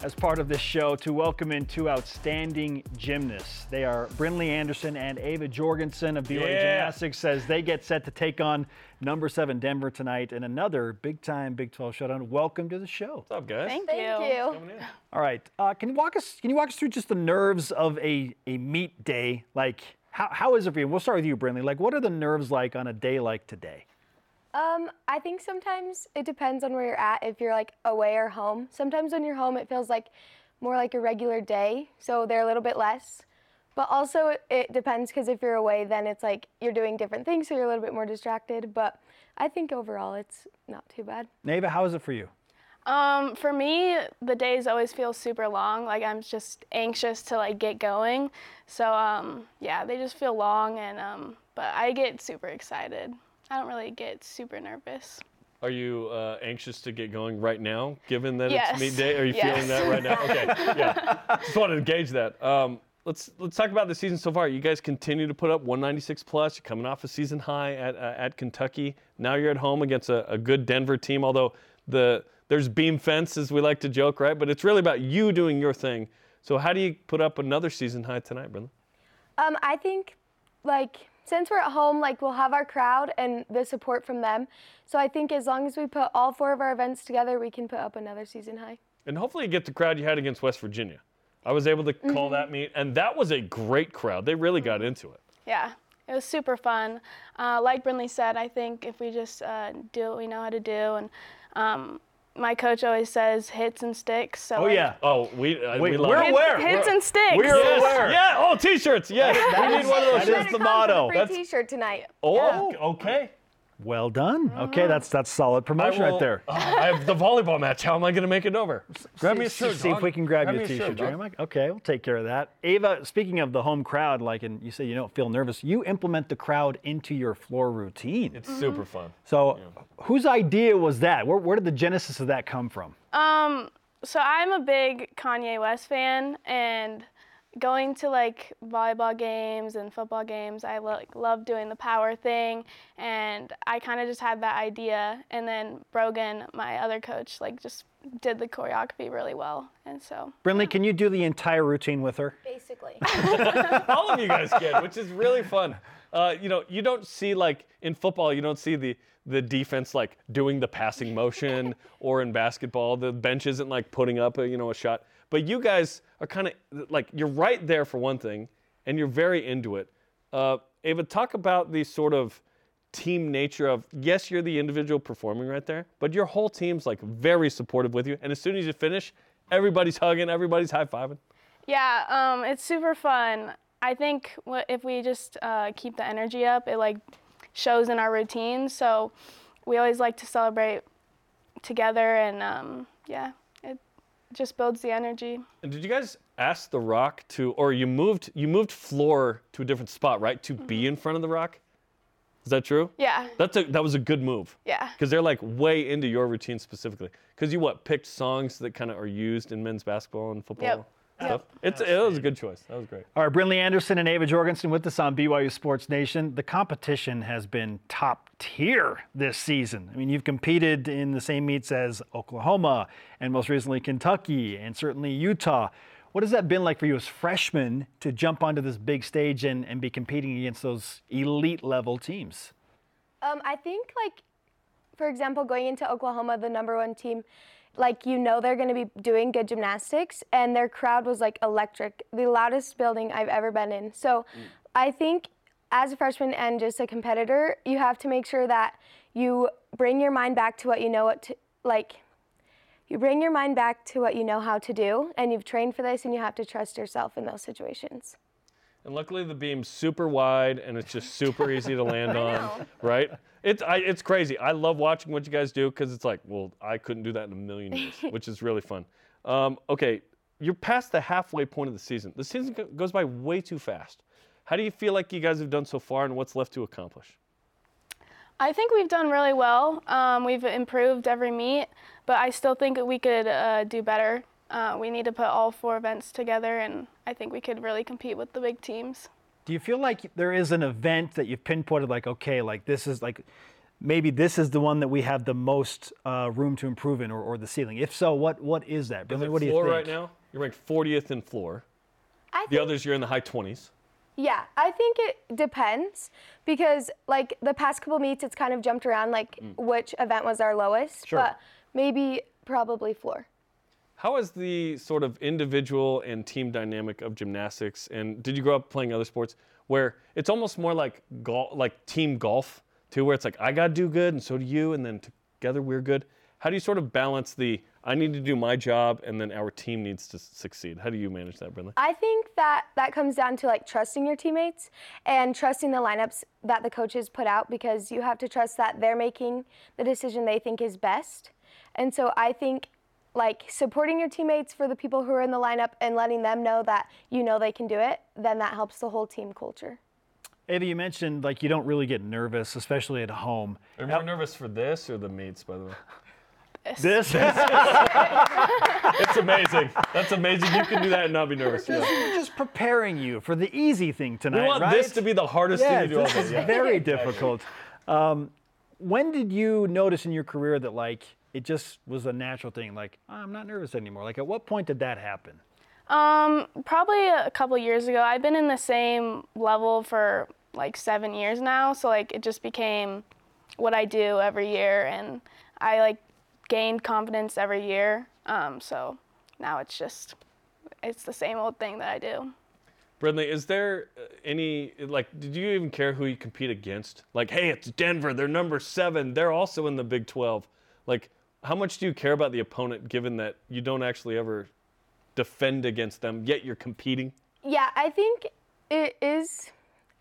as part of this show to welcome in two outstanding gymnasts. They are Brynlee Andersen and Ava Jorgensen of BYU Yeah. Gymnastics as they get set to take on number seven Denver tonight in another big time Big 12 showdown. Welcome to the show. What's up, guys? Thank, Thank you. you. All right, uh, can you walk us? Can you walk us through just the nerves of a a meet day? Like, how, how is it for you? We'll start with you, Brynlee. Like, what are the nerves like on a day like today? Um, I think sometimes it depends on where you're at. If you're like away or home, sometimes when you're home, it feels like more like a regular day, so they're a little bit less. But also, it depends because if you're away, then it's like you're doing different things, so you're a little bit more distracted. But I think overall, it's not too bad. Neva, how is it for you? Um, for me, the days always feel super long. Like I'm just anxious to like get going. So um, yeah, they just feel long, and um, but I get super excited. I don't really get super nervous. Are you uh, anxious to get going right now, given that Yes. it's meet day? Are you Yes. feeling that right now? Okay, yeah. Just wanted to gauge that. Um, let's let's talk about the season so far. You guys continue to put up 196 plus. You're coming off a season high at uh, at Kentucky. Now you're at home against a, a good Denver team. Although the there's beam fence, as we like to joke, right? But it's really about you doing your thing. So how do you put up another season high tonight, Brendan? Um, I think, like, since we're at home, like, we'll have our crowd and the support from them. So I think as long as we put all four of our events together, we can put up another season high. And hopefully you get the crowd you had against West Virginia. I was able to call that meet, and that was a great crowd. They really got into it. Yeah, it was super fun. Uh, like Brynlee said, I think if we just uh, do what we know how to do, and um, my coach always says hits and sticks. So Oh like, yeah. Oh, we, uh, we love we're it. aware. hits We're- and sticks. we're Yes, aware. Yeah. Oh, t-shirts. Yes. we need one of those That shirts. the motto. Free That's- T-shirt tonight. Oh, okay. Well done. Okay, uh-huh. that's that's solid promotion will- right there. Oh, I have the volleyball match. How am I going to make it over? Grab me a See- shirt. See if dog. we can grab, you me a t-shirt. shirt, dog. Jeremy. Okay, we'll take care of that. Ava, speaking of the home crowd, like, and you say you don't feel nervous, you implement the crowd into your floor routine. It's super mm-hmm. fun. so, whose idea was that? Where, where did the genesis of that come from? Um, so I'm a big Kanye West fan, and going to like volleyball games and football games, I like love doing the power thing, and I kind of just had that idea, and then Brogan, my other coach, like just did the choreography really well, and so Brynlee, can you do the entire routine with her? Basically. All of you guys can, which is really fun. Uh, you know, you don't see like in football, you don't see the the defense like doing the passing motion, or in basketball, the bench isn't like putting up a you know a shot. But you guys are kind of like you're right there for one thing, and you're very into it. Uh, Ava, talk about the sort of team nature of yes, you're the individual performing right there, but your whole team's like very supportive with you. And as soon as you finish, everybody's hugging, everybody's high fiving. Yeah, um, it's super fun. I think if we just uh, keep the energy up, it like shows in our routine. So we always like to celebrate together, and um, yeah, just builds the energy. And did you guys ask the Rock to, or you moved you moved floor to a different spot, right, to be mm-hmm. in front of the Rock? Is that true? Yeah, That's a that was a good move. yeah, Because they're like way into your routine specifically. Because you what picked songs that kind of are used in men's basketball and football Yep. Stuff. It's it was a good choice. That was great. All right, Brynlee Andersen and Ava Jorgensen with us on BYU Sports Nation. The competition has been top tier this season. I mean, you've competed in the same meets as Oklahoma and most recently Kentucky and certainly Utah. What has that been like for you as freshmen to jump onto this big stage and, and be competing against those elite level teams? Um, I think like, for example, going into Oklahoma, the number one team, like you know they're going to be doing good gymnastics, and their crowd was like electric, the loudest building I've ever been in. So, mm. I think as a freshman and just a competitor, you have to make sure that you bring your mind back to what you know what to like. You bring your mind back to what you know how to do, and you've trained for this, and you have to trust yourself in those situations. And luckily the beam's super wide and it's just super easy to land on, right? It's I, it's crazy. I love watching what you guys do because it's like, well, I couldn't do that in a million years, which is really fun. Um, okay, you're past the halfway point of the season. The season go- goes by way too fast. How do you feel like you guys have done so far, and what's left to accomplish? I think we've done really well. Um, we've improved every meet, but I still think that we could uh, do better. Uh, we need to put all four events together, and I think we could really compete with the big teams. Do you feel like there is an event that you've pinpointed, like, okay, like this is like maybe this is the one that we have the most uh, room to improve in, or, or the ceiling? If so, what what is that? Is Billy, it what do you floor think? right now? You're ranked 40th in floor. I The think, others, you're in the high 20s. yeah, I think it depends because like the past couple meets, it's kind of jumped around like which event was our lowest, Sure. but maybe probably floor. How is the sort of individual and team dynamic of gymnastics? And did you grow up playing other sports where it's almost more like golf, like team golf, too, where it's like I gotta do good and so do you, and then together we're good. How do you sort of balance the I need to do my job and then our team needs to succeed? How do you manage that, Brynlee? I think that that comes down to like trusting your teammates and trusting the lineups that the coaches put out because you have to trust that they're making the decision they think is best. And so I think like supporting your teammates for the people who are in the lineup and letting them know that you know they can do it, then that helps the whole team culture. Ava, you mentioned like you don't really get nervous, especially at home. Are you more nervous for this or the meets, by the way? This It's amazing. That's amazing. You can do that and not be nervous. Yeah. We're just preparing you for the easy thing tonight, We want right? this to be the hardest yeah, thing to do all this is Yeah. very difficult. Um, when did you notice in your career that like it just was a natural thing? Like "Oh, I'm not nervous anymore. Like at what point did that happen? Um, probably a couple years ago. I've been in the same level for like seven years now, so like it just became what I do every year, and I like gained confidence every year. Um, so now it's just it's the same old thing that I do. Brynlee, is there uh, any like? Did you even care who you compete against? Like, hey, it's Denver. They're number seven. They're also in the Big 12. Like, how much do you care about the opponent, given that you don't actually ever defend against them, yet you're competing? Yeah, I think it is.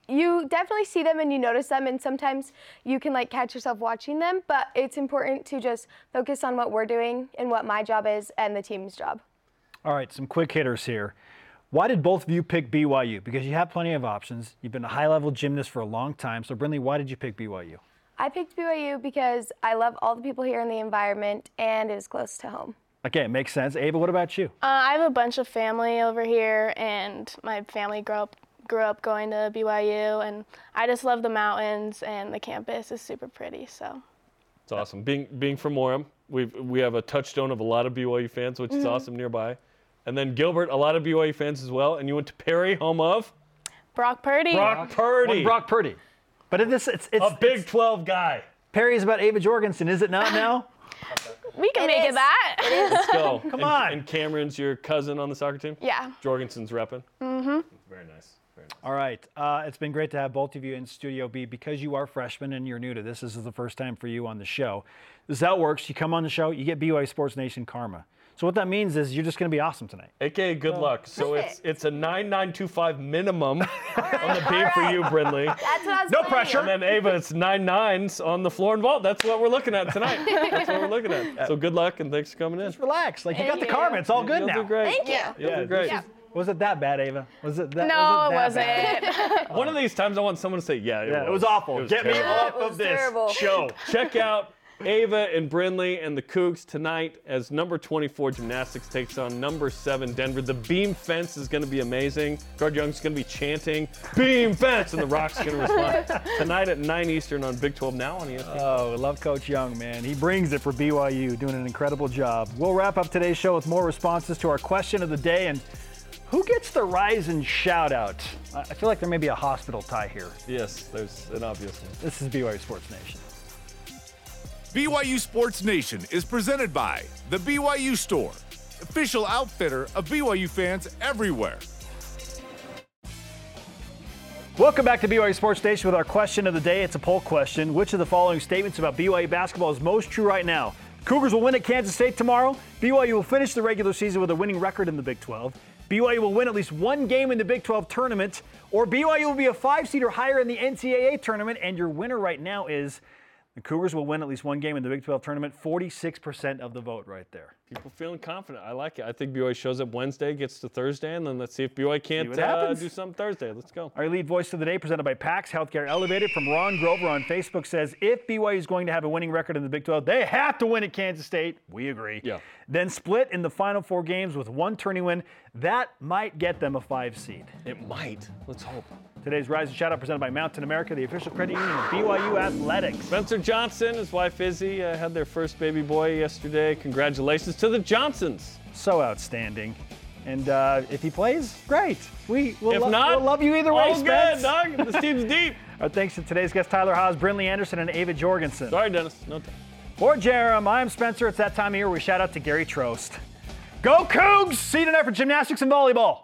You definitely see them and you notice them, and sometimes you can like catch yourself watching them. But it's important to just focus on what we're doing and what my job is and the team's job. All right, some quick hitters here. Why did both of you pick BYU? Because you have plenty of options. You've been a high level gymnast for a long time. So, Brynlee, why did you pick BYU? I picked BYU because I love all the people here in the environment and it is close to home. Okay, it makes sense. Ava, what about you? Uh, I have a bunch of family over here, and my family grew up grew up going to BYU, and I just love the mountains, and the campus is super pretty. So It's awesome. Being being from Orem, we we have a touchstone of a lot of BYU fans, which is Mm-hmm. awesome nearby. And then Gilbert, a lot of BYU fans as well. And you went to Perry, home of Brock Purdy. Brock Purdy, Well, Brock Purdy. But it is, it's, it's, a Big it's- 12 guy. Perry is about Ava Jorgensen, is it not now? we can It make is. it that. Let's go. Come and, on. And Cameron's your cousin on the soccer team? yeah. Jorgensen's repping. Mm-hmm. Very nice. Very nice. All right. Uh, it's been great to have both of you in Studio B because you are freshmen and you're new to this. This is the first time for you on the show. This is how it works. You come on the show, you get BYU Sports Nation karma. So what that means is you're just going to be awesome tonight. AKA good luck. So it's Perfect. it's a 9925 minimum on the beam for you, Brynlee. That's what I was No planning. pressure. And then Ava, it's nine nines on the floor and vault. That's what we're looking at tonight. That's what we're looking at. So good luck and thanks for coming in. Just relax. Like you got the Thank you. karma. It's all good You'll now. do great. Thank you. You'll Yeah, do great. this is- Was it that bad, Ava? Was it that? No, was it that wasn't. bad? One of these times I want someone to say, yeah, it Yeah, was. it was awful. It was Get me off of this terrible. show. Check out Ava and Brynlee and the Cougs tonight as number 24 gymnastics takes on number 7 Denver. The beam fence is going to be amazing. Guard Young's going to be chanting, beam fence, and the Rock's going to respond. tonight at 9 Eastern on Big 12 Now on ESPN. Oh, love Coach Young, man. He brings it for BYU, doing an incredible job. We'll wrap up today's show with more responses to our question of the day and who gets the rise and shout out? I I feel like there may be a hospital tie here. yes, there's an obvious one. This is BYU Sports Nation. BYU Sports Nation is presented by The BYU Store, official outfitter of BYU fans everywhere. Welcome back to BYU Sports Nation with our question of the day. It's a poll question. Which of the following statements about BYU basketball is most true right now? Cougars will win at Kansas State tomorrow. BYU will finish the regular season with a winning record in the Big 12. BYU will win at least one game in the Big 12 tournament. Or BYU will be a five seed or higher in the NCAA tournament. And your winner right now is the Cougars will win at least one game in the Big 12 tournament. 46% of the vote right there. People feeling confident. I like it. I think BYU shows up Wednesday, gets to Thursday, and then let's see if BYU can't uh, do something Thursday. Let's go. Our lead voice of the day, presented by PAX Healthcare Elevated from Ron Grover on Facebook, says if BYU is going to have a winning record in the Big 12, they have to win at Kansas State. We agree. Yeah. Then split in the final four games with one tourney win. That might get them a five seed. It might. Let's hope. Today's Rise and Shout Out presented by Mountain America, the official credit union of BYU Athletics. Spencer Johnson, his wife Izzy, uh, had their first baby boy yesterday. Congratulations to the Johnsons. So outstanding. And uh, if he plays, great. We will If lo- not, we'll love you either way, all Spence. good, dog. This team's deep. Our thanks to today's guests, Tyler Haws, Brynlee Andersen, and Ava Jorgensen. Sorry, Dennis. No time. For Jarom, I'm Spencer. It's that time of year where we shout out to Gary Trost. Go Cougs! See you tonight for gymnastics and volleyball.